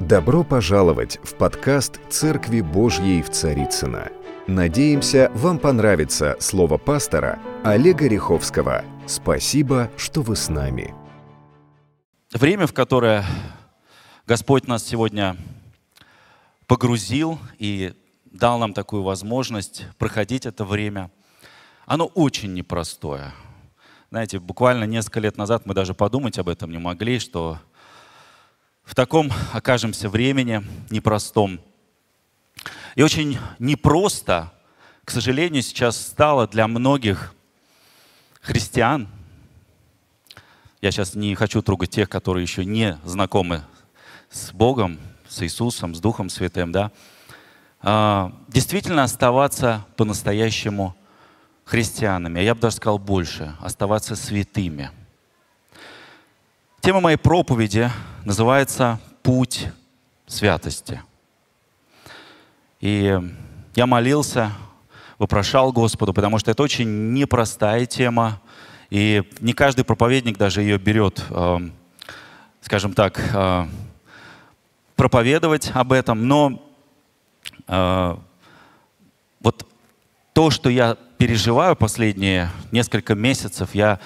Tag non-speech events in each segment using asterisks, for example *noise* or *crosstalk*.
Добро пожаловать в подкаст «Церкви Божьей в Царицыно». Надеемся, вам понравится слово пастора Олега Риховского. Спасибо, что вы с нами. Время, в которое Господь нас сегодня погрузил и дал нам такую возможность проходить это время, оно очень непростое. Знаете, буквально несколько лет назад мы даже подумать об этом не могли, что в таком окажемся времени непростом. И очень непросто, к сожалению, сейчас стало для многих христиан. Я сейчас не хочу трогать тех, которые еще не знакомы с Богом, с Иисусом, с Духом Святым, да. А, действительно оставаться по-настоящему христианами, а я бы даже сказал больше, оставаться святыми. Тема моей проповеди называется «Путь святости». И я молился, вопрошал Господу, потому что это очень непростая тема, и не каждый проповедник даже ее берет, э, скажем так, э, проповедовать об этом, но э, вот то, что я переживаю последние несколько месяцев, я,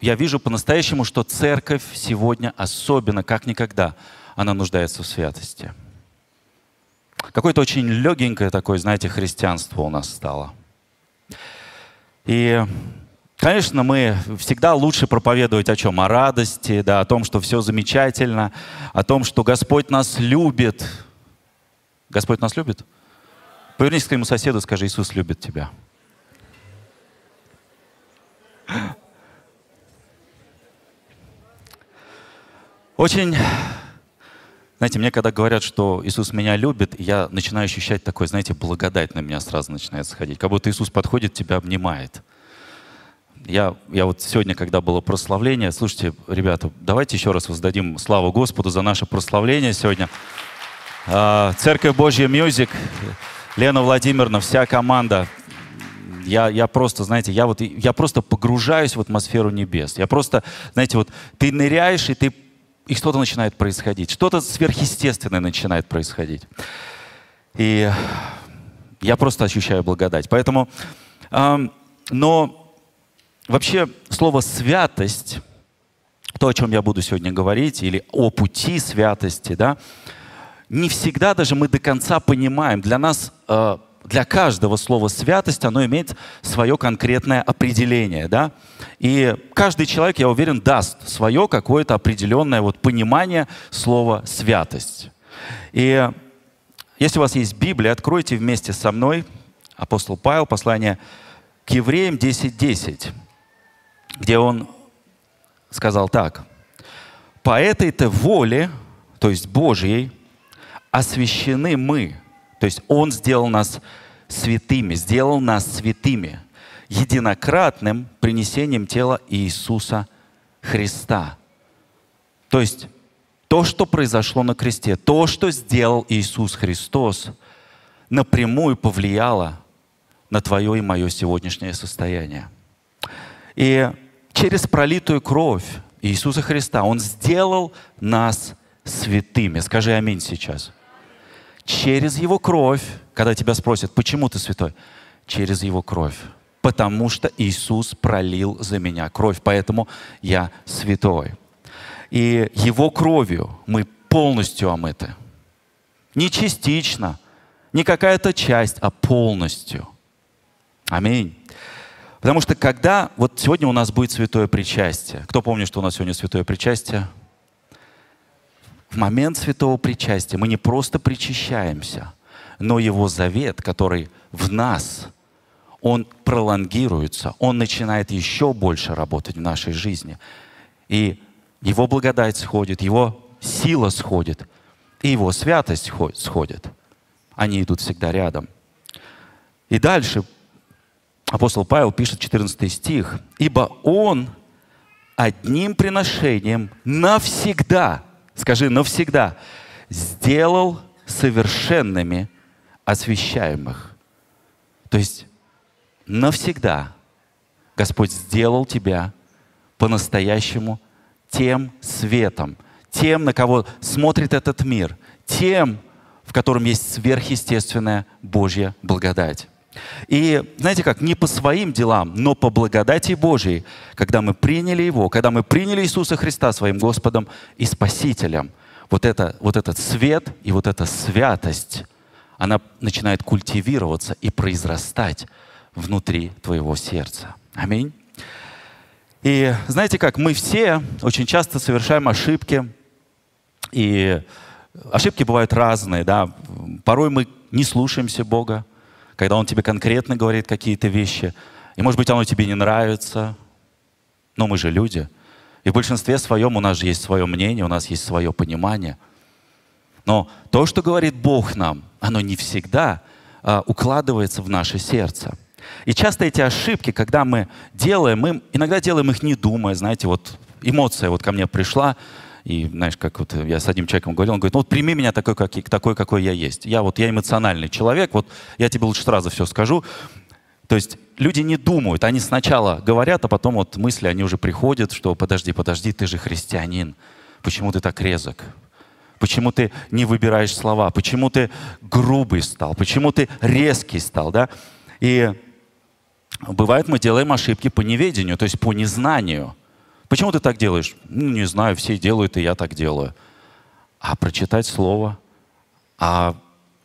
я вижу по-настоящему, что церковь сегодня особенно, как никогда, она нуждается в святости. Какое-то очень легенькое такое, знаете, христианство у нас стало. И, конечно, мы всегда лучше проповедовать о чем? О радости, да, о том, что все замечательно, о том, что Господь нас любит. Господь нас любит? Повернись к своему соседу, скажи, Иисус любит тебя. Очень, знаете, мне когда говорят, что Иисус меня любит, я начинаю ощущать такое, знаете, благодать на меня сразу начинает сходить. Как будто Иисус подходит, тебя обнимает. Я, я вот сегодня, когда было прославление, слушайте, ребята, давайте еще раз воздадим славу Господу за наше прославление сегодня. А, Церковь Божья Мюзик, Лена Владимировна, вся команда, я, я просто, знаете, я вот, я просто погружаюсь в атмосферу небес. Я просто, знаете, вот ты ныряешь, и ты, и что-то начинает происходить. Что-то сверхъестественное начинает происходить. И я просто ощущаю благодать. Поэтому, э, но вообще слово «святость», то, о чем я буду сегодня говорить, или о пути святости, да, не всегда даже мы до конца понимаем. Для нас э, для каждого слова святость, оно имеет свое конкретное определение. Да? И каждый человек, я уверен, даст свое какое-то определенное вот понимание слова святость. И если у вас есть Библия, откройте вместе со мной апостол Павел, послание к евреям 10.10, 10, где он сказал так. «По этой-то воле, то есть Божьей, освящены мы, то есть Он сделал нас святыми, сделал нас святыми единократным принесением тела Иисуса Христа. То есть то, что произошло на кресте, то, что сделал Иисус Христос, напрямую повлияло на твое и мое сегодняшнее состояние. И через пролитую кровь Иисуса Христа Он сделал нас святыми. Скажи аминь сейчас через Его кровь, когда тебя спросят, почему ты святой? Через Его кровь. Потому что Иисус пролил за меня кровь, поэтому я святой. И Его кровью мы полностью омыты. Не частично, не какая-то часть, а полностью. Аминь. Потому что когда, вот сегодня у нас будет святое причастие. Кто помнит, что у нас сегодня святое причастие? В момент святого причастия мы не просто причащаемся, но его завет, который в нас, он пролонгируется, он начинает еще больше работать в нашей жизни. И его благодать сходит, его сила сходит, и его святость сходит. Они идут всегда рядом. И дальше апостол Павел пишет 14 стих. «Ибо он одним приношением навсегда скажи, навсегда, сделал совершенными освящаемых. То есть навсегда Господь сделал тебя по-настоящему тем светом, тем, на кого смотрит этот мир, тем, в котором есть сверхъестественная Божья благодать. И знаете как, не по своим делам, но по благодати Божьей, когда мы приняли Его, когда мы приняли Иисуса Христа своим Господом и Спасителем, вот, это, вот этот свет и вот эта святость, она начинает культивироваться и произрастать внутри твоего сердца. Аминь. И знаете как, мы все очень часто совершаем ошибки, и ошибки бывают разные, да. Порой мы не слушаемся Бога, когда Он тебе конкретно говорит какие-то вещи. И, может быть, оно тебе не нравится. Но мы же люди. И в большинстве своем у нас же есть свое мнение, у нас есть свое понимание. Но то, что говорит Бог нам, оно не всегда а, укладывается в наше сердце. И часто эти ошибки, когда мы делаем, мы иногда делаем их не думая, знаете, вот эмоция вот ко мне пришла, и знаешь, как вот я с одним человеком говорил, он говорит, ну вот прими меня такой, как, такой, какой я есть. Я вот, я эмоциональный человек, вот я тебе лучше сразу все скажу. То есть люди не думают, они сначала говорят, а потом вот мысли, они уже приходят, что подожди, подожди, ты же христианин, почему ты так резок? Почему ты не выбираешь слова? Почему ты грубый стал? Почему ты резкий стал? Да? И бывает, мы делаем ошибки по неведению, то есть по незнанию. Почему ты так делаешь? Ну, не знаю, все делают, и я так делаю. А прочитать Слово, а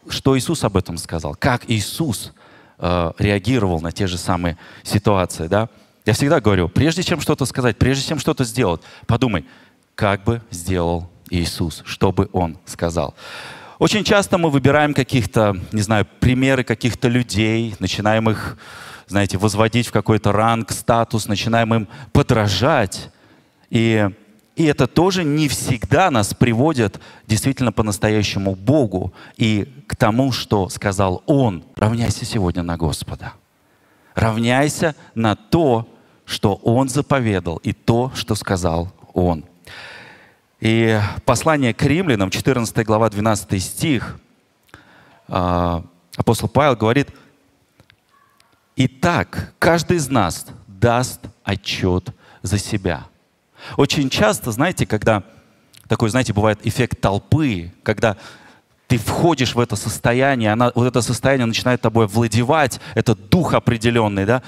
что Иисус об этом сказал, как Иисус э, реагировал на те же самые ситуации, да? Я всегда говорю, прежде чем что-то сказать, прежде чем что-то сделать, подумай, как бы сделал Иисус, что бы Он сказал. Очень часто мы выбираем каких-то, не знаю, примеры каких-то людей, начинаем их знаете, возводить в какой-то ранг, статус, начинаем им подражать. И, и это тоже не всегда нас приводит действительно по-настоящему к Богу и к тому, что сказал Он. Равняйся сегодня на Господа. Равняйся на то, что Он заповедал, и то, что сказал Он. И послание к римлянам, 14 глава, 12 стих, а, апостол Павел говорит – Итак, каждый из нас даст отчет за себя. Очень часто, знаете, когда такой, знаете, бывает эффект толпы, когда ты входишь в это состояние, она, вот это состояние начинает тобой владевать, этот дух определенный, да,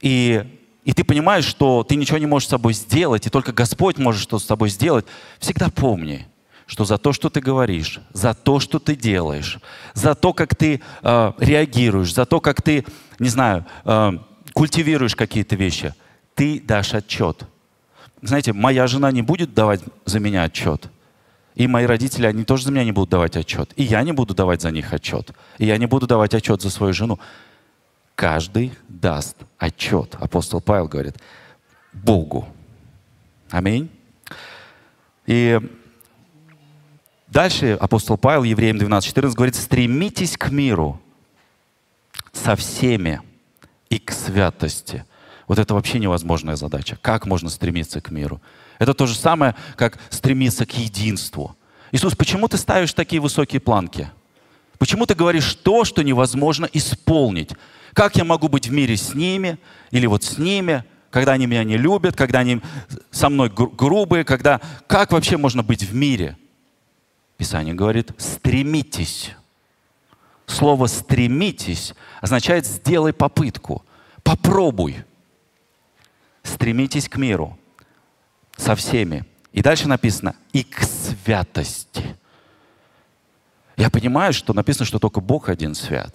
и, и ты понимаешь, что ты ничего не можешь с собой сделать, и только Господь может что-то с собой сделать, всегда помни, что за то, что ты говоришь, за то, что ты делаешь, за то, как ты э, реагируешь, за то, как ты, не знаю, э, культивируешь какие-то вещи, ты дашь отчет. Знаете, моя жена не будет давать за меня отчет. И мои родители, они тоже за меня не будут давать отчет. И я не буду давать за них отчет. И я не буду давать отчет за свою жену. Каждый даст отчет. Апостол Павел говорит, Богу. Аминь. И Дальше апостол Павел, Евреям 12:14 говорит, стремитесь к миру со всеми и к святости. Вот это вообще невозможная задача. Как можно стремиться к миру? Это то же самое, как стремиться к единству. Иисус, почему ты ставишь такие высокие планки? Почему ты говоришь то, что невозможно исполнить? Как я могу быть в мире с ними или вот с ними, когда они меня не любят, когда они со мной грубые, когда... Как вообще можно быть в мире? Писание говорит, стремитесь. Слово «стремитесь» означает «сделай попытку», «попробуй». Стремитесь к миру со всеми. И дальше написано «и к святости». Я понимаю, что написано, что только Бог один свят.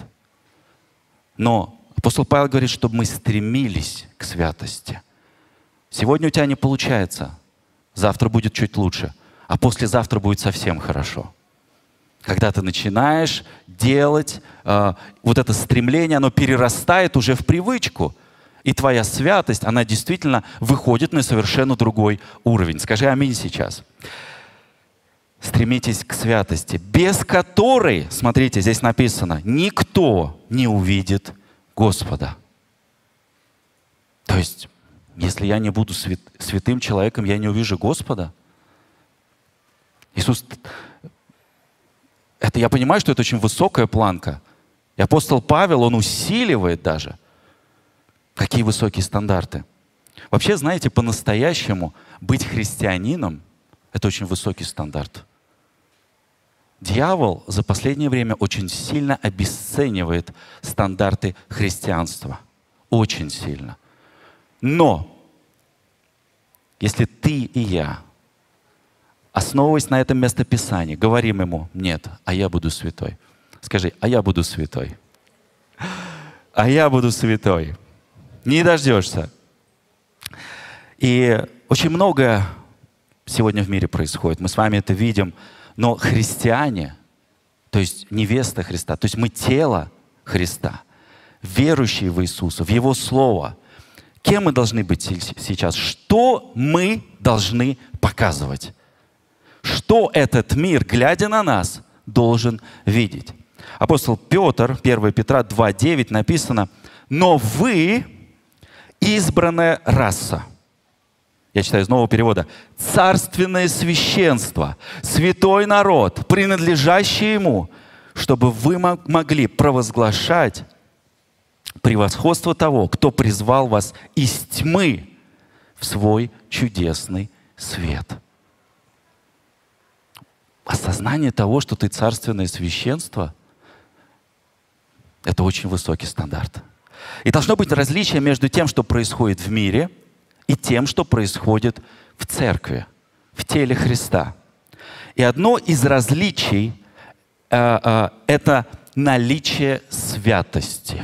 Но апостол Павел говорит, чтобы мы стремились к святости. Сегодня у тебя не получается, завтра будет чуть лучше – а послезавтра будет совсем хорошо. Когда ты начинаешь делать э, вот это стремление, оно перерастает уже в привычку. И твоя святость, она действительно выходит на совершенно другой уровень. Скажи аминь сейчас. Стремитесь к святости, без которой, смотрите, здесь написано, никто не увидит Господа. То есть, если я не буду свят, святым человеком, я не увижу Господа – Иисус, это я понимаю, что это очень высокая планка. И апостол Павел, он усиливает даже. Какие высокие стандарты. Вообще, знаете, по-настоящему быть христианином, Это очень высокий стандарт. Дьявол за последнее время очень сильно обесценивает стандарты христианства. Очень сильно. Но если ты и я, основываясь на этом местописании, говорим ему, нет, а я буду святой. Скажи, а я буду святой. А я буду святой. Не дождешься. И очень многое сегодня в мире происходит. Мы с вами это видим. Но христиане, то есть невеста Христа, то есть мы тело Христа, верующие в Иисуса, в Его Слово. Кем мы должны быть сейчас? Что мы должны показывать? Что этот мир, глядя на нас, должен видеть? Апостол Петр, 1 Петра 2.9 написано, «Но вы избранная раса, я читаю из нового перевода, царственное священство, святой народ, принадлежащий ему, чтобы вы могли провозглашать превосходство того, кто призвал вас из тьмы в свой чудесный свет. Осознание того, что ты царственное священство, это очень высокий стандарт. И должно быть различие между тем, что происходит в мире – и тем, что происходит в церкви, в теле Христа. И одно из различий э, э, это наличие святости.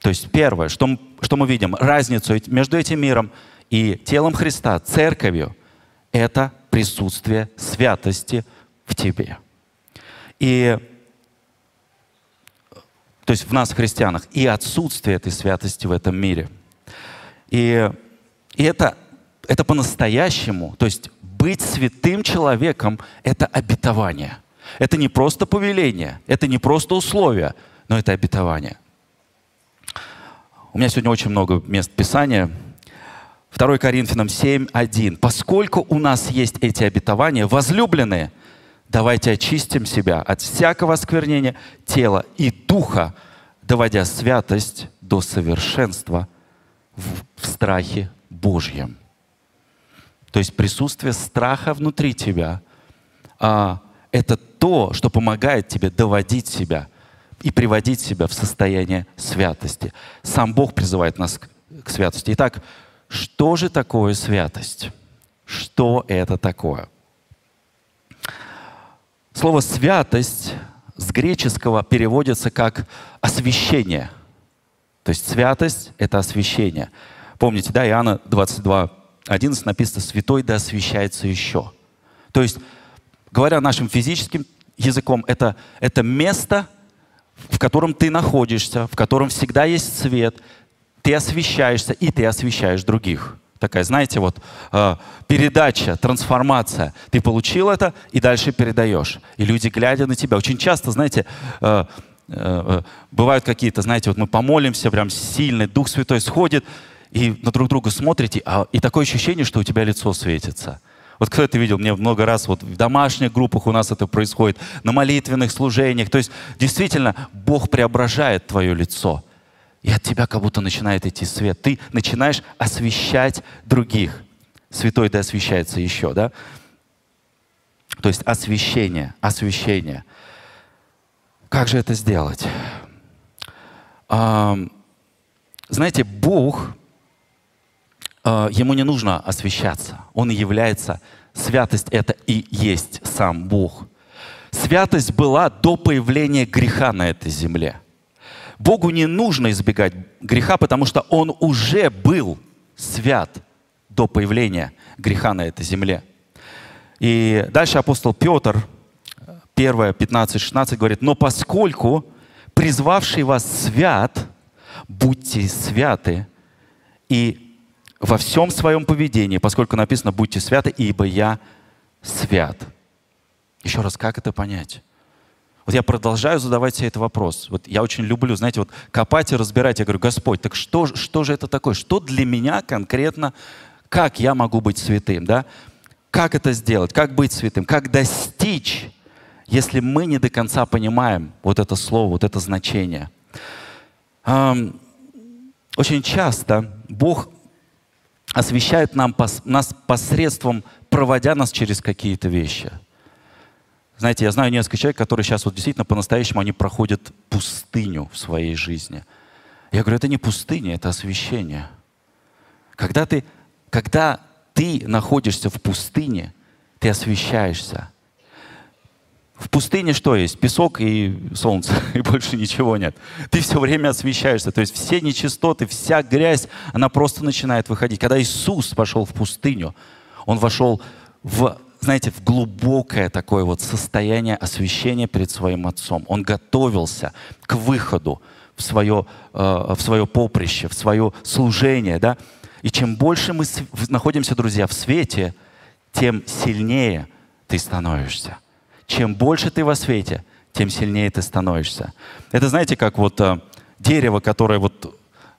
То есть первое, что, что мы видим, разницу между этим миром и телом Христа, церковью, это присутствие святости в тебе. И то есть в нас, христианах, и отсутствие этой святости в этом мире – и, и это, это по-настоящему, то есть быть святым человеком — это обетование. Это не просто повеление, это не просто условие, но это обетование. У меня сегодня очень много мест Писания. 2 Коринфянам 7, 1. «Поскольку у нас есть эти обетования, возлюбленные, давайте очистим себя от всякого осквернения тела и духа, доводя святость до совершенства в, страхе Божьем. То есть присутствие страха внутри тебя а, — это то, что помогает тебе доводить себя и приводить себя в состояние святости. Сам Бог призывает нас к святости. Итак, что же такое святость? Что это такое? Слово «святость» с греческого переводится как «освящение». То есть святость — это освящение. Помните, да, Иоанна 22, 11 написано «Святой да освящается еще». То есть, говоря нашим физическим языком, это, это место, в котором ты находишься, в котором всегда есть свет, ты освещаешься, и ты освещаешь других. Такая, знаете, вот э, передача, трансформация. Ты получил это и дальше передаешь. И люди, глядя на тебя, очень часто, знаете, э, Э, э, бывают какие-то, знаете, вот мы помолимся, прям сильный, Дух Святой сходит, и на друг друга смотрите, а, и такое ощущение, что у тебя лицо светится. Вот кто это видел? Мне много раз вот в домашних группах у нас это происходит, на молитвенных служениях. То есть действительно Бог преображает твое лицо. И от тебя как будто начинает идти свет. Ты начинаешь освещать других. Святой да освещается еще, да? То есть освещение, освещение – как же это сделать? Знаете, Бог, а, ему не нужно освещаться. Он является, святость это и есть сам Бог. Святость была до появления греха на этой земле. Богу не нужно избегать греха, потому что Он уже был свят до появления греха на этой земле. И дальше апостол Петр 1, 15, 16 говорит, но поскольку призвавший вас свят, будьте святы и во всем своем поведении, поскольку написано, будьте святы, ибо я свят. Еще раз, как это понять? Вот я продолжаю задавать себе этот вопрос. Вот я очень люблю, знаете, вот копать и разбирать. Я говорю, Господь, так что, что же это такое? Что для меня конкретно, как я могу быть святым? Да? Как это сделать? Как быть святым? Как достичь если мы не до конца понимаем вот это слово, вот это значение. Очень часто Бог освещает нам, нас посредством, проводя нас через какие-то вещи. Знаете, я знаю несколько человек, которые сейчас вот действительно по-настоящему они проходят пустыню в своей жизни. Я говорю, это не пустыня, это освещение. Когда ты, когда ты находишься в пустыне, ты освещаешься. В пустыне что есть? Песок и солнце, *laughs* и больше ничего нет. Ты все время освещаешься. То есть все нечистоты, вся грязь, она просто начинает выходить. Когда Иисус пошел в пустыню, Он вошел в, знаете, в глубокое такое вот состояние освящения перед своим Отцом. Он готовился к выходу в свое, э, в свое поприще, в свое служение. Да? И чем больше мы находимся, друзья, в свете, тем сильнее ты становишься. Чем больше ты во свете, тем сильнее ты становишься. Это знаете, как вот э, дерево, которое вот,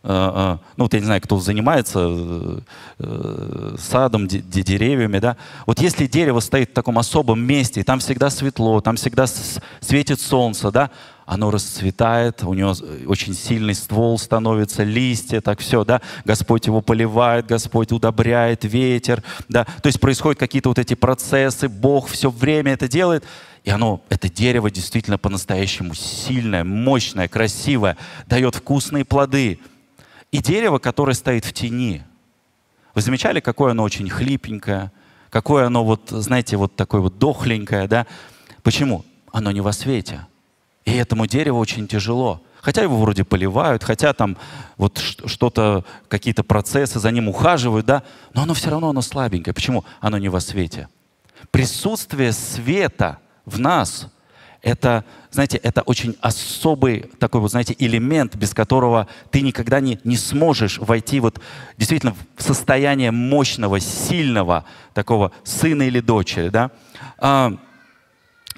ну вот я не знаю, кто занимается э, э садом, деревьями, да. Вот если дерево стоит в таком особом месте, и там всегда светло, там всегда светит солнце, да, оно расцветает, у него очень сильный ствол становится, листья, так все, да, Господь его поливает, Господь удобряет, ветер, да, то есть происходят какие-то вот эти процессы, Бог все время это делает, и оно, это дерево действительно по-настоящему сильное, мощное, красивое, дает вкусные плоды. И дерево, которое стоит в тени, вы замечали, какое оно очень хлипенькое, какое оно вот, знаете, вот такое вот дохленькое, да? Почему? Оно не во свете. И этому дереву очень тяжело. Хотя его вроде поливают, хотя там вот что-то, какие-то процессы за ним ухаживают, да, но оно все равно оно слабенькое. Почему? Оно не во свете. Присутствие света в нас — это, знаете, это очень особый такой вот, знаете, элемент, без которого ты никогда не, не сможешь войти вот действительно в состояние мощного, сильного такого сына или дочери, да. А,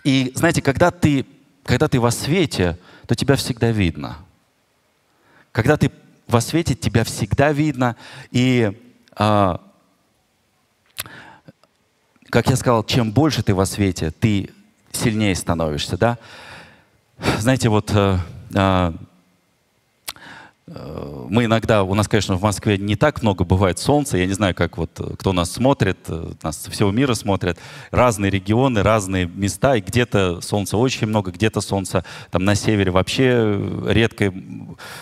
и, знаете, когда ты когда ты во свете, то тебя всегда видно. Когда ты во свете, тебя всегда видно. И, а, как я сказал, чем больше ты во свете, ты сильнее становишься. Да? Знаете, вот а, а Э, мы иногда, у нас, конечно, в Москве не так много бывает солнца. Я не знаю, как вот э, кто нас смотрит, э, нас со всего мира смотрят. Разные регионы, разные места. И где-то солнца очень много, где-то солнца там на севере вообще редко.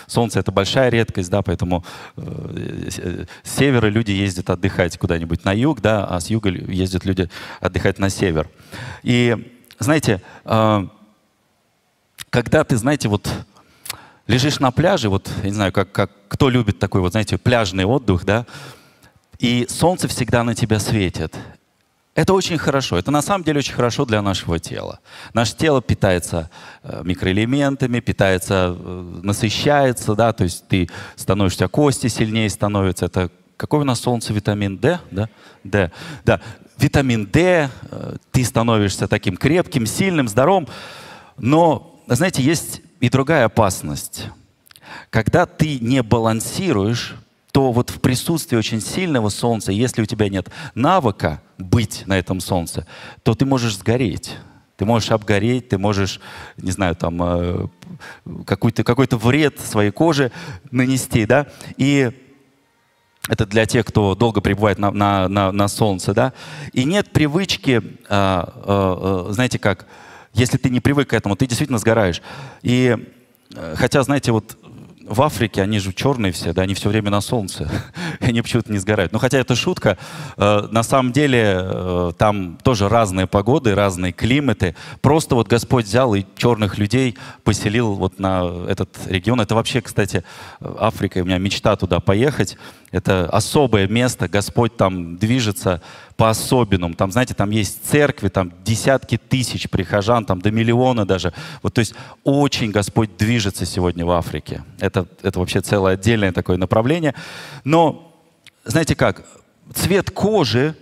Солнце — это большая редкость, да, поэтому э, с севера люди ездят отдыхать куда-нибудь на юг, да, а с юга ездят люди отдыхать на север. И, знаете, э, когда ты, знаете, вот лежишь на пляже, вот, я не знаю, как, как, кто любит такой, вот, знаете, пляжный отдых, да, и солнце всегда на тебя светит. Это очень хорошо. Это на самом деле очень хорошо для нашего тела. Наше тело питается э, микроэлементами, питается, э, насыщается, да, то есть ты становишься, кости сильнее становятся. Это какой у нас солнце? Витамин D, да? D. Да. Витамин D, э, ты становишься таким крепким, сильным, здоровым. Но, знаете, есть и другая опасность. Когда ты не балансируешь, то вот в присутствии очень сильного солнца, если у тебя нет навыка быть на этом солнце, то ты можешь сгореть. Ты можешь обгореть, ты можешь, не знаю, там э, какой-то какой вред своей коже нанести, да. И это для тех, кто долго пребывает на, на, на, на солнце, да. И нет привычки, э, э, знаете как, если ты не привык к этому, ты действительно сгораешь. И э, хотя, знаете, вот в Африке они же черные все, да, они все время на солнце, *laughs* они почему-то не сгорают. Ну, хотя это шутка, э, на самом деле э, там тоже разные погоды, разные климаты. Просто вот Господь взял и черных людей поселил вот на этот регион. Это вообще, кстати, Африка, у меня мечта туда поехать. Это особое место, Господь там движется по-особенному. Там, знаете, там есть церкви, там десятки тысяч прихожан, там до миллиона даже. Вот, то есть очень Господь движется сегодня в Африке. Это, это вообще целое отдельное такое направление. Но, знаете как, цвет кожи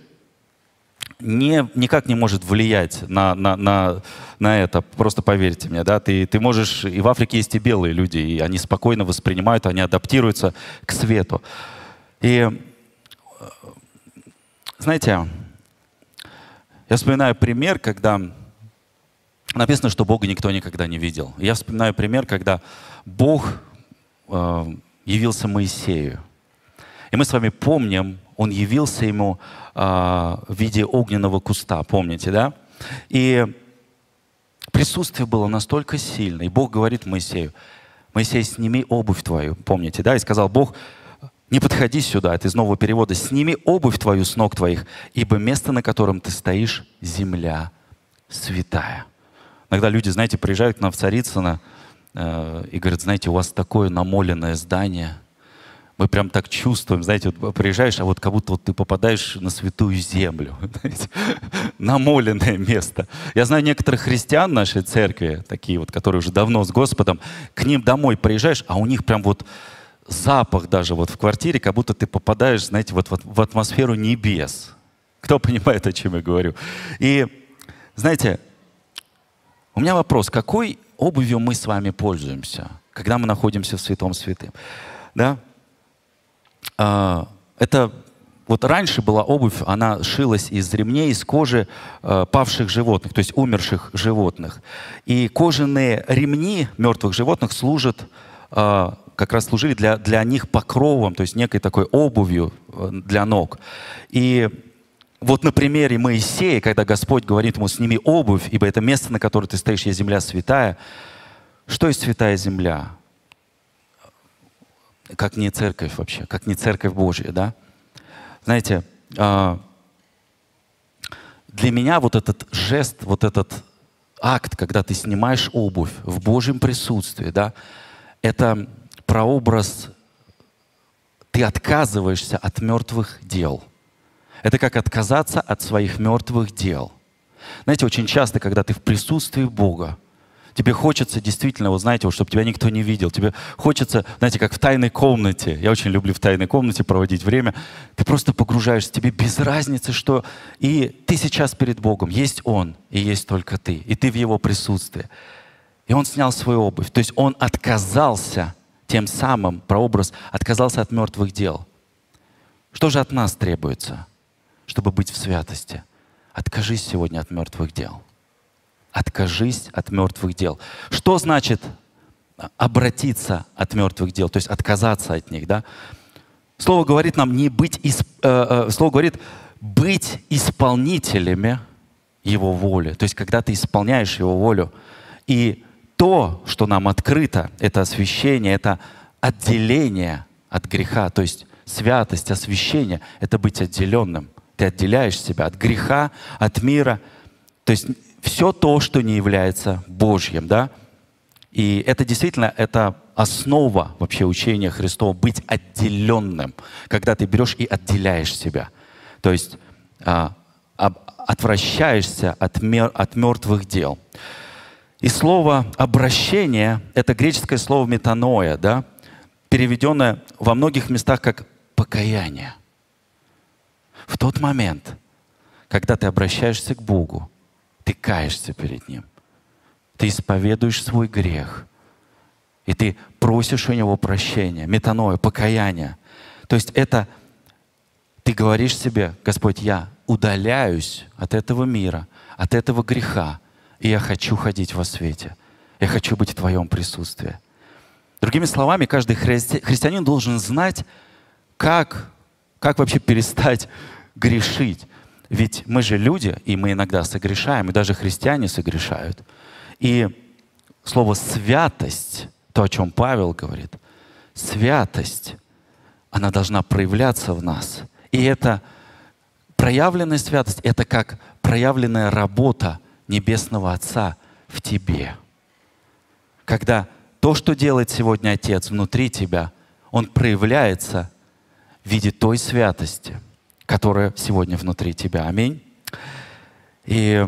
не, никак не может влиять на, на, на, на это. Просто поверьте мне, да, ты, ты можешь, и в Африке есть и белые люди, и они спокойно воспринимают, они адаптируются к свету. И, знаете, я вспоминаю пример, когда написано, что Бога никто никогда не видел. Я вспоминаю пример, когда Бог э, явился Моисею. И мы с вами помним Он явился ему э, в виде огненного куста, помните, да? И присутствие было настолько сильное. И Бог говорит Моисею, Моисей, сними обувь твою, помните, да? И сказал Бог, не подходи сюда, это из нового перевода, сними обувь твою с ног твоих, ибо место, на котором ты стоишь, земля святая. Иногда люди, знаете, приезжают к нам в Царицыно э, и говорят, знаете, у вас такое намоленное здание. Мы прям так чувствуем, знаете, вот приезжаешь, а вот как будто вот ты попадаешь на святую землю. *laughs* Знаете, намоленное место. Я знаю некоторых христиан нашей церкви, такие вот, которые уже давно с Господом, к ним домой приезжаешь, а у них прям вот запах даже вот в квартире, как будто ты попадаешь, знаете, вот, вот в атмосферу небес. Кто понимает, о чем я говорю? И, знаете, у меня вопрос, какой обувью мы с вами пользуемся, когда мы находимся в Святом Святым? Да? А, это вот раньше была обувь, она шилась из ремней, из кожи э, павших животных, то есть умерших животных. И кожаные ремни мертвых животных служат, э, как раз служили для, для них покровом, то есть некой такой обувью э, для ног. И вот на примере Моисея, когда Господь говорит ему, сними обувь, ибо это место, на котором ты стоишь, есть земля святая. Что есть святая земля? Как не церковь вообще, как не церковь Божья, да? Знаете, а, для меня вот этот жест, вот этот акт, когда ты снимаешь обувь в Божьем присутствии, да, это прообраз, ты отказываешься от мертвых дел – это как отказаться от своих мертвых дел. Знаете, очень часто, когда ты в присутствии Бога, тебе хочется действительно, вот знаете, вот, чтобы тебя никто не видел. Тебе хочется, знаете, как в тайной комнате. Я очень люблю в тайной комнате проводить время. Ты просто погружаешься, тебе без разницы, что... И ты сейчас перед Богом. Есть Он, и есть только ты. И ты в Его присутствии. И Он снял свою обувь. То есть Он отказался тем самым, прообраз, отказался от мертвых дел. Что же от нас требуется? чтобы быть в святости. Откажись сегодня от мертвых дел. Откажись от мертвых дел. Что значит обратиться от мертвых дел, то есть отказаться от них, да? Слово говорит нам не быть, исп... э, э, слово говорит быть исполнителями Его воли. То есть когда ты исполняешь Его волю, и то, что нам открыто, это освящение, это отделение от греха, то есть святость, освящение, это быть отделенным. Ты отделяешь себя от греха, от мира. То есть все то, что не является Божьим, да? И это действительно, это основа вообще учения Христова, быть отделенным, когда ты берешь и отделяешь себя. То есть а, отвращаешься от, мер, от мертвых дел. И слово «обращение» — это греческое слово «метаноя», да? переведенное во многих местах как «покаяние». В тот момент, когда ты обращаешься к Богу, ты каешься перед Ним, ты исповедуешь свой грех, и ты просишь у Него прощения, метаноя, покаяния. То есть это ты говоришь себе, Господь, я удаляюсь от этого мира, от этого греха, и я хочу ходить во свете. Я хочу быть в Твоем присутствии. Другими словами, каждый христи... христианин должен знать, как, как вообще перестать грешить. Ведь мы же люди, и мы иногда согрешаем, и даже христиане согрешают. И слово «святость», то, о чем Павел говорит, святость, она должна проявляться в нас. И это проявленная святость, это как проявленная работа Небесного Отца в тебе. Когда то, что делает сегодня Отец внутри тебя, Он проявляется в виде той святости – которая сегодня внутри тебя. Аминь. И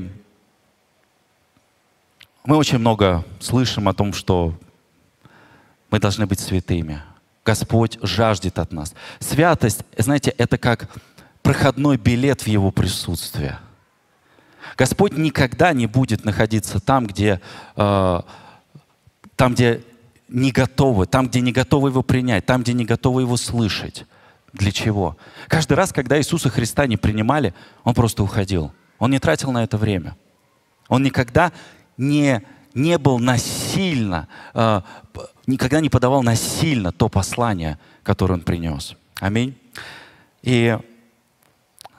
мы очень много слышим о том, что мы должны быть святыми. Господь жаждет от нас. Святость, знаете, это как проходной билет в Его присутствие. Господь никогда не будет находиться там, где, э, там, где не готовы, там, где не готовы Его принять, там, где не готовы Его слышать. Для чего? Каждый раз, когда Иисуса Христа не принимали, Он просто уходил. Он не тратил на это время. Он никогда не, не был насильно, э, никогда не подавал насильно то послание, которое Он принес. Аминь. И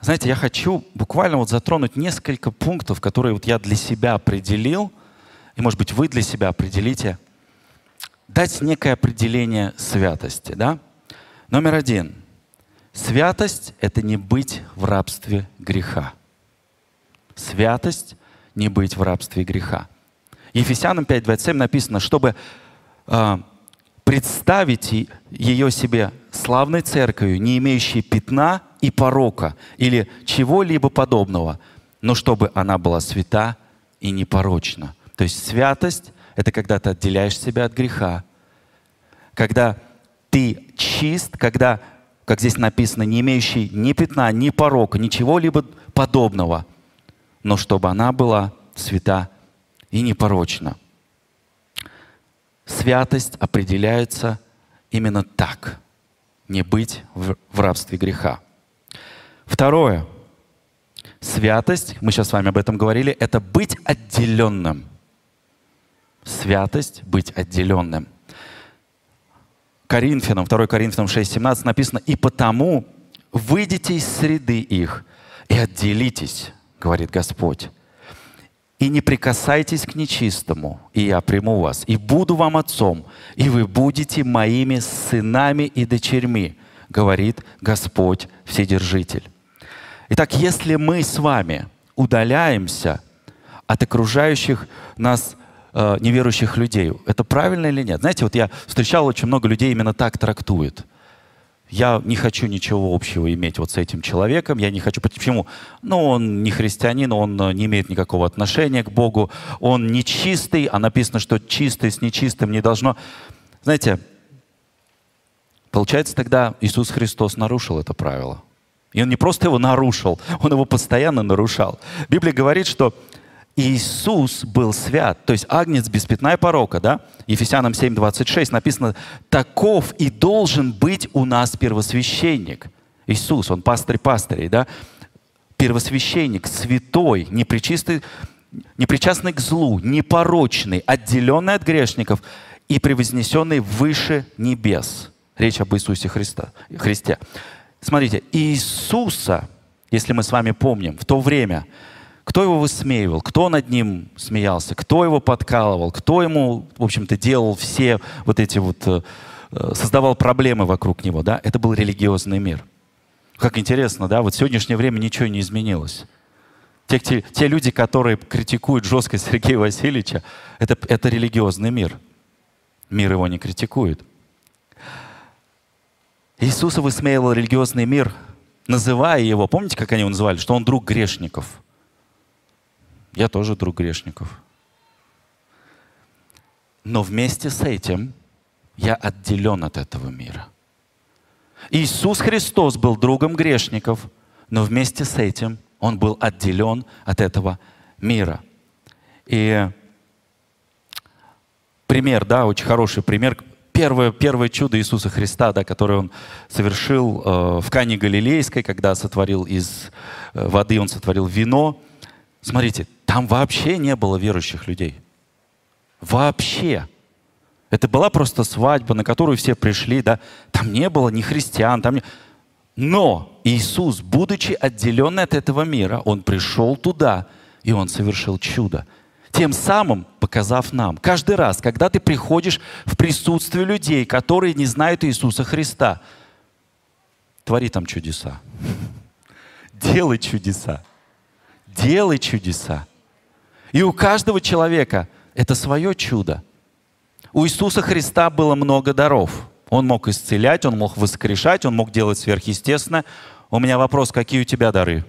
знаете, я хочу буквально вот затронуть несколько пунктов, которые вот я для себя определил, и, может быть, вы для себя определите, дать некое определение святости. Да? Номер один. Святость — это не быть в рабстве греха. Святость — не быть в рабстве греха. Ефесянам 5.27 написано, чтобы э, представить ее себе славной церковью, не имеющей пятна и порока или чего-либо подобного, но чтобы она была свята и непорочна. То есть святость — это когда ты отделяешь себя от греха, когда ты чист, когда, как здесь написано, не имеющий ни пятна, ни порока, ничего-либо подобного, но чтобы она была свята и непорочна. Святость определяется именно так. Не быть в, в рабстве греха. Второе. Святость, мы сейчас с вами об этом говорили, это быть отделенным. Святость — быть отделенным. Коринфянам, 2 Коринфянам 6:17 написано, «И потому выйдите из среды их и отделитесь, говорит Господь, и не прикасайтесь к нечистому, и я приму вас, и буду вам отцом, и вы будете моими сынами и дочерьми, говорит Господь Вседержитель. Итак, если мы с вами удаляемся от окружающих нас э, неверующих людей, это правильно или нет? Знаете, вот я встречал очень много людей именно так трактуют я не хочу ничего общего иметь вот с этим человеком, я не хочу... Почему? Ну, он не христианин, он э, не имеет никакого отношения к Богу, он нечистый, а написано, что чистый с нечистым не должно... Знаете, получается тогда Иисус Христос нарушил это правило. И он не просто его нарушил, он его постоянно нарушал. Библия говорит, что Иисус был свят, то есть агнец без пятна и порока, да? Ефесянам 7:26 написано, таков и должен быть у нас первосвященник. Иисус, он пастырь пастырей, да? Первосвященник, святой, непричистый, непричастный к злу, непорочный, отделенный от грешников и превознесенный выше небес. Речь об Иисусе Христа, Христе. Смотрите, Иисуса, если мы с вами помним, в то время – кто его высмеивал, кто над ним смеялся, кто его подкалывал, кто ему, в общем-то, делал все вот эти вот, э, э, создавал проблемы вокруг него, да, это был религиозный мир. Как интересно, да, вот в сегодняшнее время ничего не изменилось. Те, те, те люди, которые критикуют жестко Сергея Васильевича, это, это религиозный мир. Мир его не критикует. Иисуса высмеивал религиозный мир, называя его, помните, как они его называли, что он друг грешников – я тоже друг грешников. Но вместе с этим я отделен от этого мира. Иисус Христос был другом грешников, но вместе с этим Он был отделен от этого мира. И пример, да, очень хороший пример. Первое, первое чудо Иисуса Христа, да, которое Он совершил э, в Кане Галилейской, когда сотворил из э, воды, Он сотворил вино. Смотрите, там вообще не было верующих людей. Вообще. Это была просто свадьба, на которую все пришли, да. Там не было ни христиан, там не... Но Иисус, будучи отделенный от этого мира, Он пришел туда, и Он совершил чудо. Тем самым показав нам, каждый раз, когда ты приходишь в присутствие людей, которые не знают Иисуса Христа, твори там чудеса. *laughs* Делай чудеса. Делай чудеса. И у каждого человека это свое чудо. У Иисуса Христа было много даров. Он мог исцелять, он мог воскрешать, он мог делать сверхъестественное. У меня вопрос, какие у тебя дары?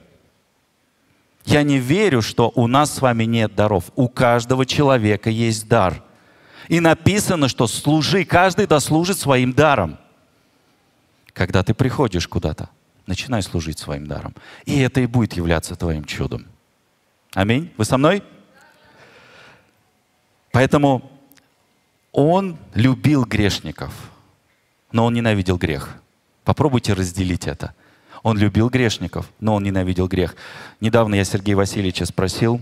Я не верю, что у нас с вами нет даров. У каждого человека есть дар. И написано, что служи, каждый дослужит своим даром. Когда ты приходишь куда-то, начинай служить своим даром. И это и будет являться твоим чудом. Аминь. Вы со мной? Поэтому он любил грешников, но он ненавидел грех. Попробуйте разделить это. Он любил грешников, но он ненавидел грех. Недавно я Сергея Васильевича спросил,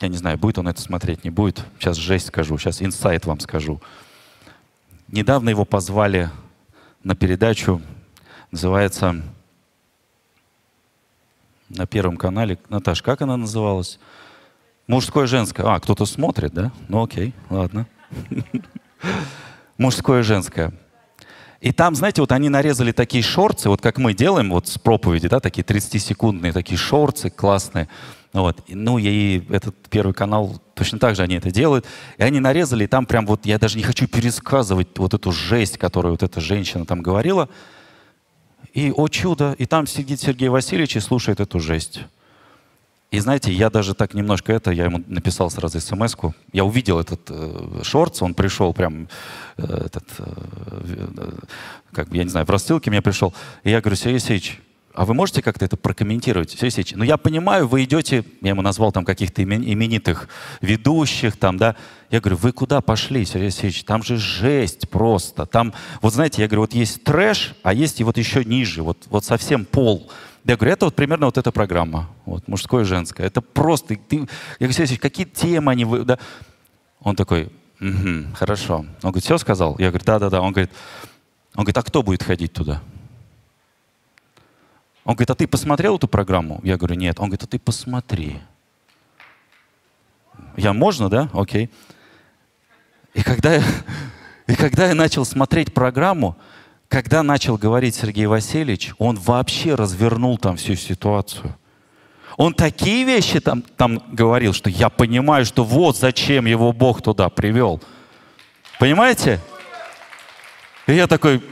я не знаю, будет он это смотреть, не будет. Сейчас жесть скажу, сейчас инсайт вам скажу. Недавно его позвали на передачу, называется на Первом канале. Наташ, как она называлась? Мужское, женское. А, кто-то смотрит, да? Ну окей, ладно. Мужское, женское. И там, знаете, вот они нарезали такие шорты, вот как мы делаем вот с проповеди, да, такие 30-секундные такие шорты классные. Вот. Ну, и этот первый канал точно так же они это делают. И они нарезали, и там прям вот, я даже не хочу пересказывать вот эту жесть, которую вот эта женщина там говорила. И, о чудо, и там сидит Сергей Васильевич и слушает эту жесть. И знаете, я даже так немножко это, я ему написал сразу смс -ку. Я увидел этот э, шортс, он пришел прям, э, этот, э, как бы, я не знаю, в рассылке мне пришел. И я говорю, Сергей Алексеевич, а вы можете как-то это прокомментировать? Сергей Алексеевич, ну я понимаю, вы идете, я ему назвал там каких-то именитых ведущих, там, да. Я говорю, вы куда пошли, Сергей Алексеевич? Там же жесть просто. Там, вот знаете, я говорю, вот есть трэш, а есть и вот еще ниже, вот, вот совсем пол. Я говорю, это вот примерно вот эта программа, вот, мужское и женское. Это просто, ты, я говорю, какие темы они... Вы, да? Он такой, угу, хорошо. Он говорит, все сказал? Я говорю, да-да-да. Он говорит, он говорит, а кто будет ходить туда? Он говорит, а ты посмотрел эту программу? Я говорю, нет. Он говорит, а ты посмотри. Я можно, да? Окей. И когда я, *laughs* и когда я начал смотреть программу, когда начал говорить Сергей Васильевич, он вообще развернул там всю ситуацию. Он такие вещи там, там говорил, что я понимаю, что вот зачем его Бог туда привел. Понимаете? И я такой,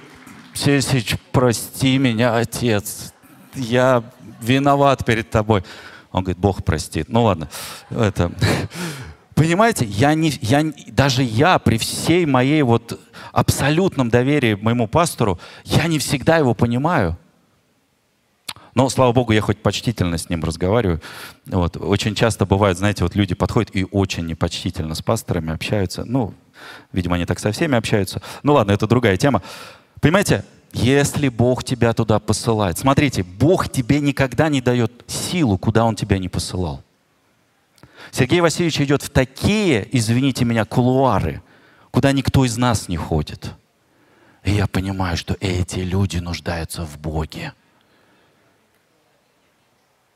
Сергей прости меня, отец, я виноват перед тобой. Он говорит, Бог простит. Ну ладно, это... Понимаете, я не, я, даже я при всей моей вот абсолютном доверии моему пастору, я не всегда его понимаю. Но, слава Богу, я хоть почтительно с ним разговариваю. Вот. Очень часто бывает, знаете, вот люди подходят и очень непочтительно с пасторами общаются. Ну, видимо, они так со всеми общаются. Ну ладно, это другая тема. Понимаете, если Бог тебя туда посылает. Смотрите, Бог тебе никогда не дает силу, куда Он тебя не посылал. Сергей Васильевич идет в такие, извините меня, кулуары, куда никто из нас не ходит. И я понимаю, что эти люди нуждаются в Боге.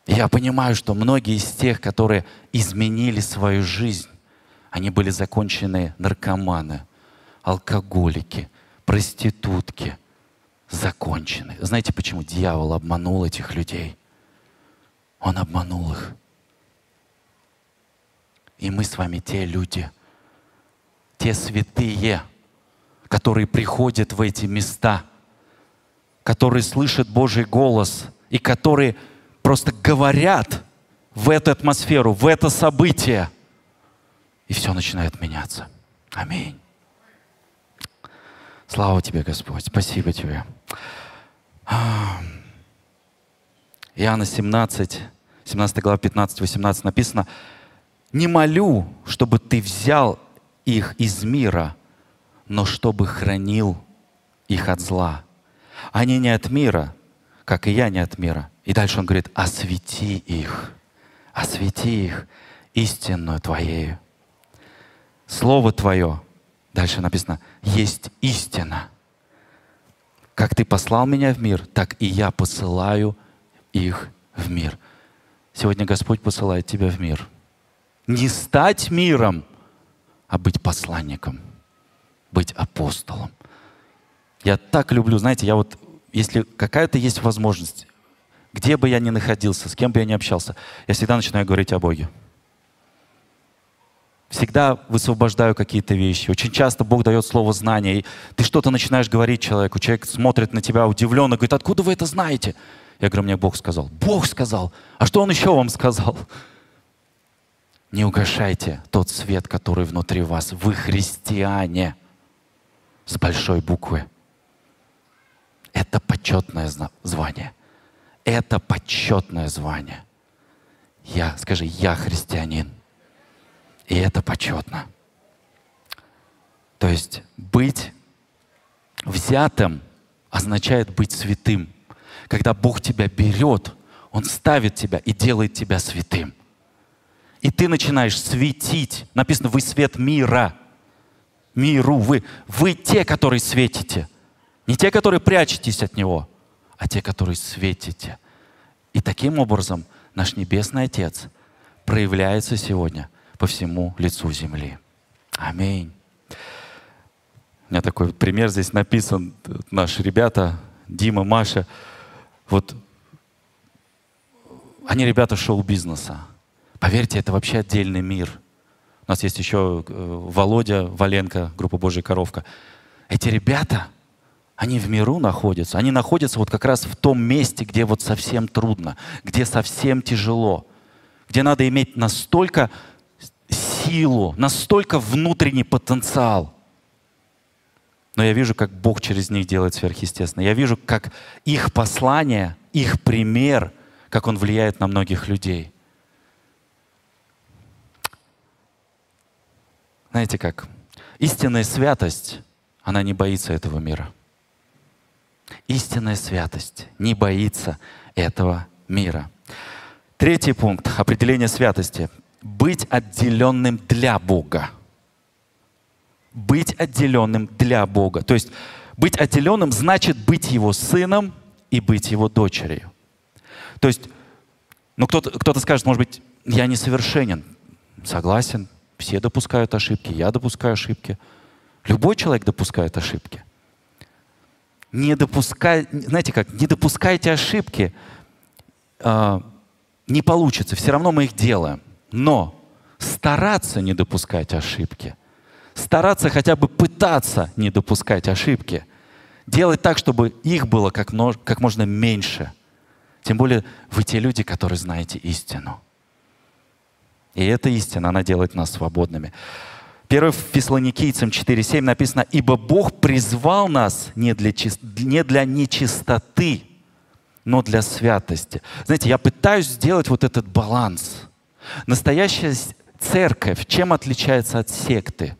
я понимаю, что многие из тех, которые изменили свою жизнь, они были законченные наркоманы, алкоголики, проститутки, закончены. Знаете, почему дьявол обманул этих людей? Он обманул их. И мы с вами те люди, те святые, которые приходят в эти места, которые слышат Божий голос и которые просто говорят в эту атмосферу, в это событие, и все начинает меняться. Аминь. Слава тебе, Господь. Спасибо тебе. Иоанна 17, 17 глава 15-18 написано, не молю, чтобы ты взял их из мира, но чтобы хранил их от зла. Они не от мира, как и я не от мира. И дальше он говорит, освети их, освети их истинную Твоею. Слово Твое, дальше написано, есть истина. Как Ты послал меня в мир, так и я посылаю их в мир. Сегодня Господь посылает тебя в мир – не стать миром, а быть посланником, быть апостолом. Я так люблю, знаете, я вот, если какая-то есть возможность, где бы я ни находился, с кем бы я ни общался, я всегда начинаю говорить о Боге. Всегда высвобождаю какие-то вещи. Очень часто Бог дает слово знания, и ты что-то начинаешь говорить человеку, человек смотрит на тебя удивленно, говорит, откуда вы это знаете? Я говорю, мне Бог сказал. Бог сказал. А что Он еще вам сказал? Не угашайте тот свет, который внутри вас. Вы христиане с большой буквы. Это почетное звание. Это почетное звание. Я, скажи, я христианин. И это почетно. То есть быть взятым означает быть святым. Когда Бог тебя берет, Он ставит тебя и делает тебя святым и ты начинаешь светить. Написано, вы свет мира. Миру. Вы, вы те, которые светите. Не те, которые прячетесь от него, а те, которые светите. И таким образом наш Небесный Отец проявляется сегодня по всему лицу земли. Аминь. У меня такой пример здесь написан. Наши ребята, Дима, Маша, вот они ребята шоу-бизнеса. Поверьте, это вообще отдельный мир. У нас есть еще э, Володя Валенко, группа «Божья коровка». Эти ребята, они в миру находятся. Они находятся вот как раз в том месте, где вот совсем трудно, где совсем тяжело, где надо иметь настолько силу, настолько внутренний потенциал. Но я вижу, как Бог через них делает сверхъестественное. Я вижу, как их послание, их пример, как он влияет на многих людей. Знаете как? Истинная святость, она не боится этого мира. Истинная святость не боится этого мира. Третий пункт определения святости. Быть отделенным для Бога. Быть отделенным для Бога. То есть быть отделенным значит быть Его сыном и быть Его дочерью. То есть, ну кто-то кто скажет, может быть, я несовершенен. Согласен, все допускают ошибки, я допускаю ошибки. Любой человек допускает ошибки не допускай, знаете как, не допускайте ошибки, э, не получится, все равно мы их делаем. Но стараться не допускать ошибки, стараться хотя бы пытаться не допускать ошибки, делать так, чтобы их было как, как можно меньше. Тем более вы те люди, которые знаете истину. И эта истина, она делает нас свободными. 1 Фессалоникийцам 4.7 написано, «Ибо Бог призвал нас не для, не для нечистоты, но для святости». Знаете, я пытаюсь сделать вот этот баланс. Настоящая церковь чем отличается от секты?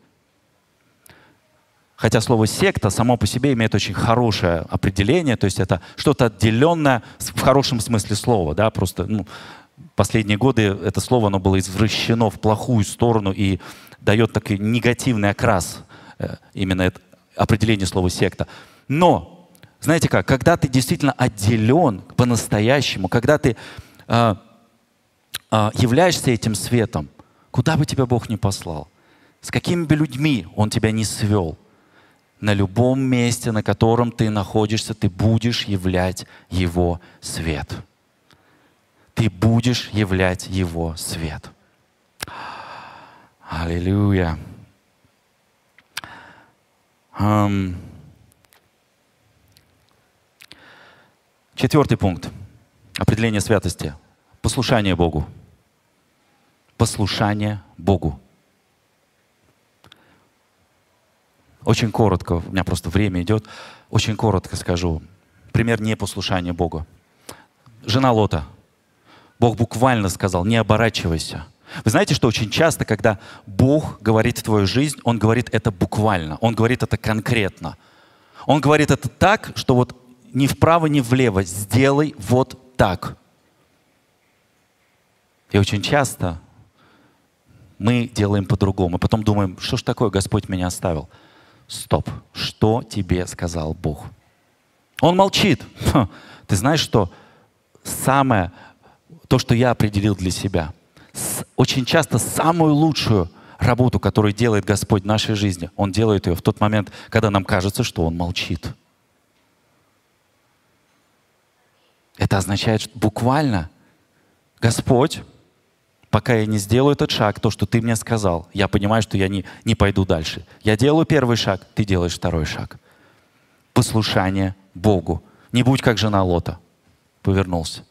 Хотя слово «секта» само по себе имеет очень хорошее определение, то есть это что-то отделенное в хорошем смысле слова, да, просто ну, последние годы это слово оно было извращено в плохую сторону и дает такой негативный окрас, э, именно это определение слова секта. Но, знаете как, когда ты действительно отделен по-настоящему, когда ты э, э, являешься этим светом, куда бы тебя Бог ни послал, с какими бы людьми Он тебя не свел, на любом месте, на котором ты находишься, ты будешь являть Его свет. Ты будешь являть Его свет. Аллилуйя. Um, четвертый пункт. Определение святости. Послушание Богу. Послушание Богу. Очень коротко, у меня просто время идет, очень коротко скажу. Пример непослушания Богу. Жена Лота. Бог буквально сказал, не оборачивайся. Вы знаете, что очень часто, когда Бог говорит в твою жизнь, Он говорит это буквально, Он говорит это конкретно. Он говорит это так, что вот ни вправо, ни влево, сделай вот так. И очень часто мы делаем по-другому. Потом думаем, что ж такое, Господь меня оставил. Стоп, что тебе сказал Бог? Он молчит. *laughs* Ты знаешь, что самое, то, что я определил для себя – очень часто самую лучшую работу, которую делает Господь в нашей жизни, Он делает ее в тот момент, когда нам кажется, что Он молчит. Это означает что буквально, Господь, пока я не сделаю этот шаг, то, что Ты мне сказал, я понимаю, что я не, не пойду дальше. Я делаю первый шаг, Ты делаешь второй шаг. Послушание Богу. Не будь как жена Лота. Повернулся.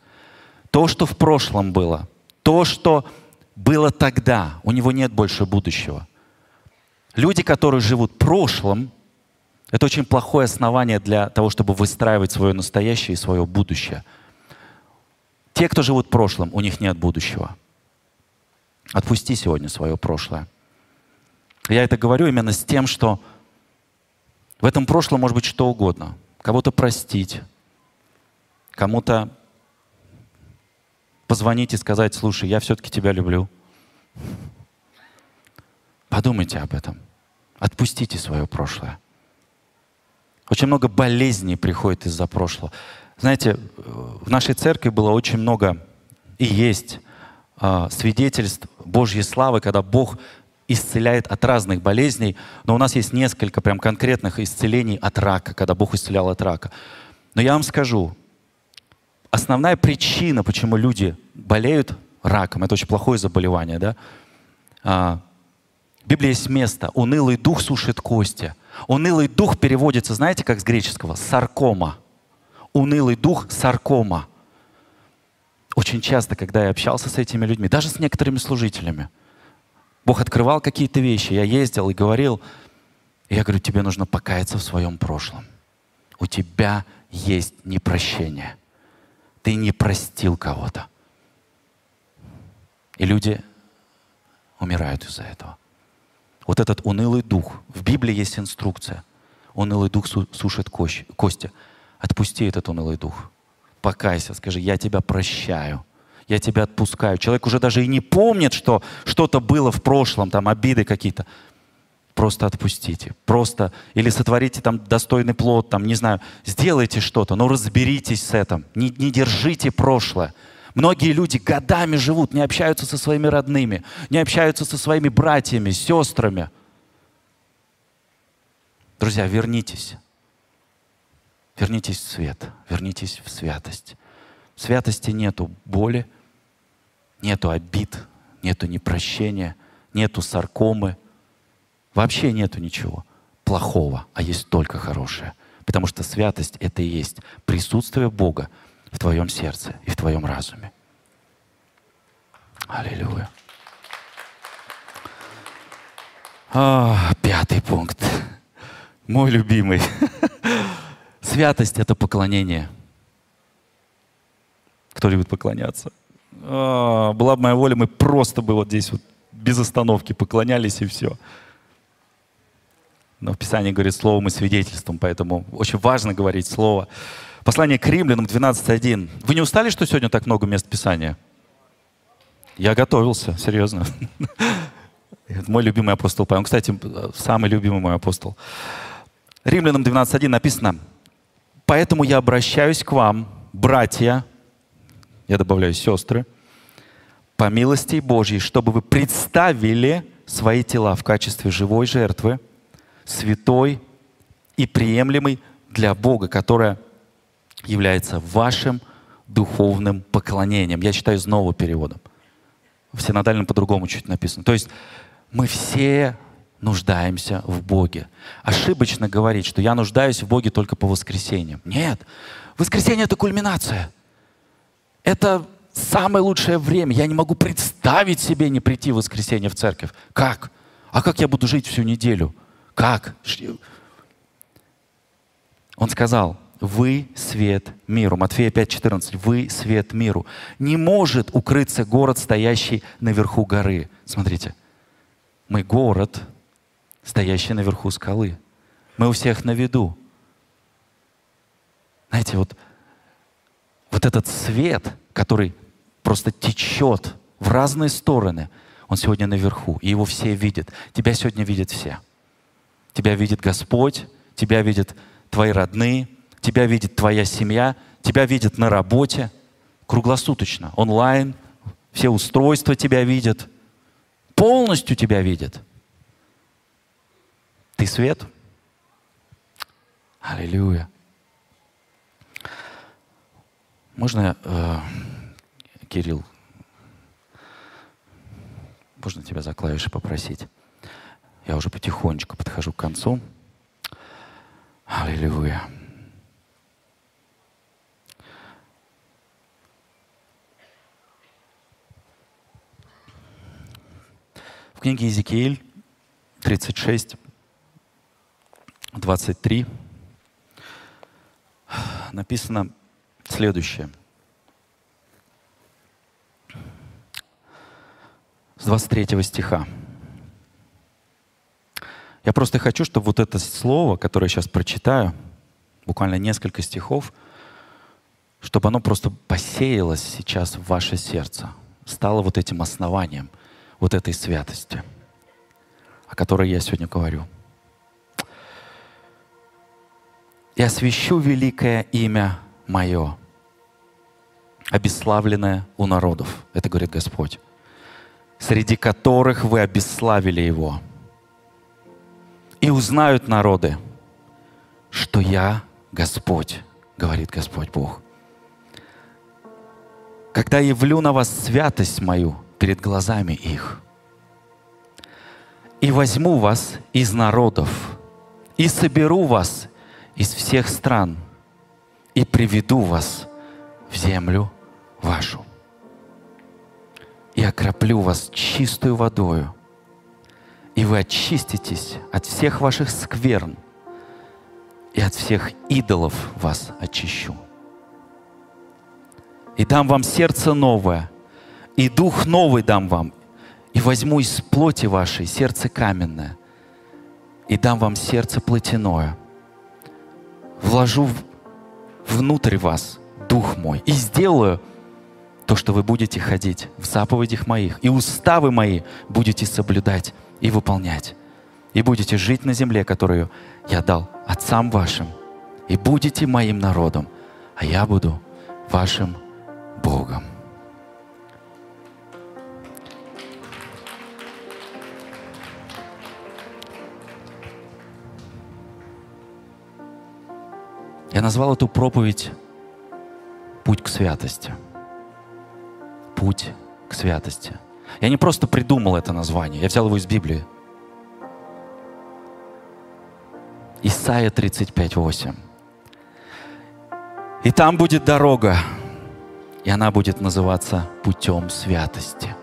То, что в прошлом было, то, что было тогда, у него нет больше будущего. Люди, которые живут прошлым, это очень плохое основание для того, чтобы выстраивать свое настоящее и свое будущее. Те, кто живут прошлым, у них нет будущего. Отпусти сегодня свое прошлое. Я это говорю именно с тем, что в этом прошлом может быть что угодно. Кого-то простить, кому-то позвонить и сказать, слушай, я все-таки тебя люблю. Подумайте об этом. Отпустите свое прошлое. Очень много болезней приходит из-за прошлого. Знаете, в нашей церкви было очень много и есть э, свидетельств Божьей славы, когда Бог исцеляет от разных болезней, но у нас есть несколько прям конкретных исцелений от рака, когда Бог исцелял от рака. Но я вам скажу, основная причина, почему люди болеют раком, это очень плохое заболевание, да? А, в Библии есть место «унылый дух сушит кости». Унылый дух переводится, знаете, как с греческого? Саркома. Унылый дух – саркома. Очень часто, когда я общался с этими людьми, даже с некоторыми служителями, Бог открывал какие-то вещи, я ездил и говорил, и я говорю, тебе нужно покаяться в своем прошлом. У тебя есть непрощение. Ты не простил кого-то. И люди умирают из-за этого. Вот этот унылый дух. В Библии есть инструкция. Унылый дух сушит кости. Отпусти этот унылый дух. Покайся, скажи, я тебя прощаю. Я тебя отпускаю. Человек уже даже и не помнит, что что-то было в прошлом, там обиды какие-то. Просто отпустите. Просто. Или сотворите там достойный плод, там, не знаю, сделайте что-то, но разберитесь с этим. Не, не держите прошлое. Многие люди годами живут, не общаются со своими родными, не общаются со своими братьями, сестрами. Друзья, вернитесь. Вернитесь в свет, вернитесь в святость. В святости нету боли, нету обид, нету непрощения, нету саркомы. Вообще нету ничего плохого, а есть только хорошее. Потому что святость — это и есть присутствие Бога в твоем сердце и в твоем разуме. Аллилуйя. А, пятый пункт. Мой любимый. *laughs* Святость — это поклонение. Кто любит поклоняться? А, была бы моя воля, мы просто бы вот здесь вот без остановки поклонялись и все. Но в Писании говорит словом и свидетельством, поэтому очень важно говорить слово. Послание к римлянам 12.1. Вы не устали, что сегодня так много мест Писания? Я готовился, серьезно. *laughs* Мой любимый апостол Павел. Он, кстати, самый любимый мой апостол. Римлянам 12.1 написано, «Поэтому я обращаюсь к вам, братья, я добавляю сестры, по милости Божьей, чтобы вы представили свои тела в качестве живой жертвы, святой и приемлемой для Бога, которая является вашим духовным поклонением. Я читаю с нового перевода. В синодальном по-другому чуть написано. То есть мы все нуждаемся в Боге. Ошибочно говорить, что я нуждаюсь в Боге только по воскресеньям. Нет. Воскресенье — это кульминация. Это самое лучшее время. Я не могу представить себе не прийти в воскресенье в церковь. Как? А как я буду жить всю неделю? Как? Он сказал, вы свет миру. Матфея 5:14. Вы свет миру. Не может укрыться город, стоящий наверху горы. Смотрите, мы город, стоящий наверху скалы. Мы у всех на виду. Знаете, вот, вот этот свет, который просто течет в разные стороны, он сегодня наверху, и его все видят. Тебя сегодня видят все. Тебя видит Господь, тебя видят твои родные, тебя видит твоя семья, тебя видят на работе, круглосуточно, онлайн, все устройства тебя видят, полностью тебя видят. Ты свет. Аллилуйя. Можно, э, Кирилл, можно тебя за клавиши попросить? Я уже потихонечку подхожу к концу. Аллилуйя. книге Иезекииль 36, 23 написано следующее. С 23 стиха. Я просто хочу, чтобы вот это слово, которое я сейчас прочитаю, буквально несколько стихов, чтобы оно просто посеялось сейчас в ваше сердце, стало вот этим основанием – вот этой святости, о которой я сегодня говорю. «И освящу великое имя мое, обесславленное у народов. Это говорит Господь. Среди которых вы обесславили его. И узнают народы, что я Господь, говорит Господь Бог. Когда явлю на вас святость мою перед глазами их, и возьму вас из народов, и соберу вас из всех стран, и приведу вас в землю вашу. И окроплю вас чистую водою, и вы очиститесь от всех ваших скверн, и от всех идолов вас очищу. И дам вам сердце новое, и дух новый дам вам, и возьму из плоти вашей сердце каменное, и дам вам сердце плотяное. Вложу внутрь вас дух мой, и сделаю то, что вы будете ходить в заповедях моих, и уставы мои будете соблюдать и выполнять, и будете жить на земле, которую я дал отцам вашим, и будете моим народом, а я буду вашим Богом. Я назвал эту проповедь «Путь к святости». Путь к святости. Я не просто придумал это название, я взял его из Библии. Исайя 35:8. И там будет дорога, и она будет называться путем святости.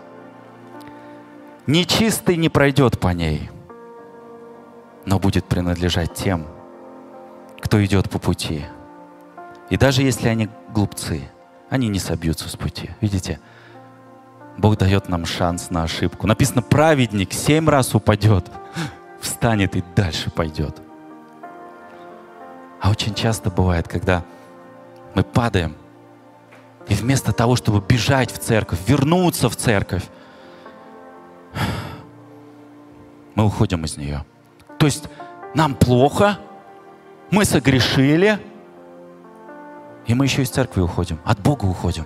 Нечистый не пройдет по ней, но будет принадлежать тем, кто идет по пути. И даже если они глупцы, они не собьются с пути. Видите, Бог дает нам шанс на ошибку. Написано, праведник семь раз упадет, встанет и дальше пойдет. А очень часто бывает, когда мы падаем, и вместо того, чтобы бежать в церковь, вернуться в церковь, мы уходим из нее. То есть нам плохо, мы согрешили, и мы еще из церкви уходим, от Бога уходим.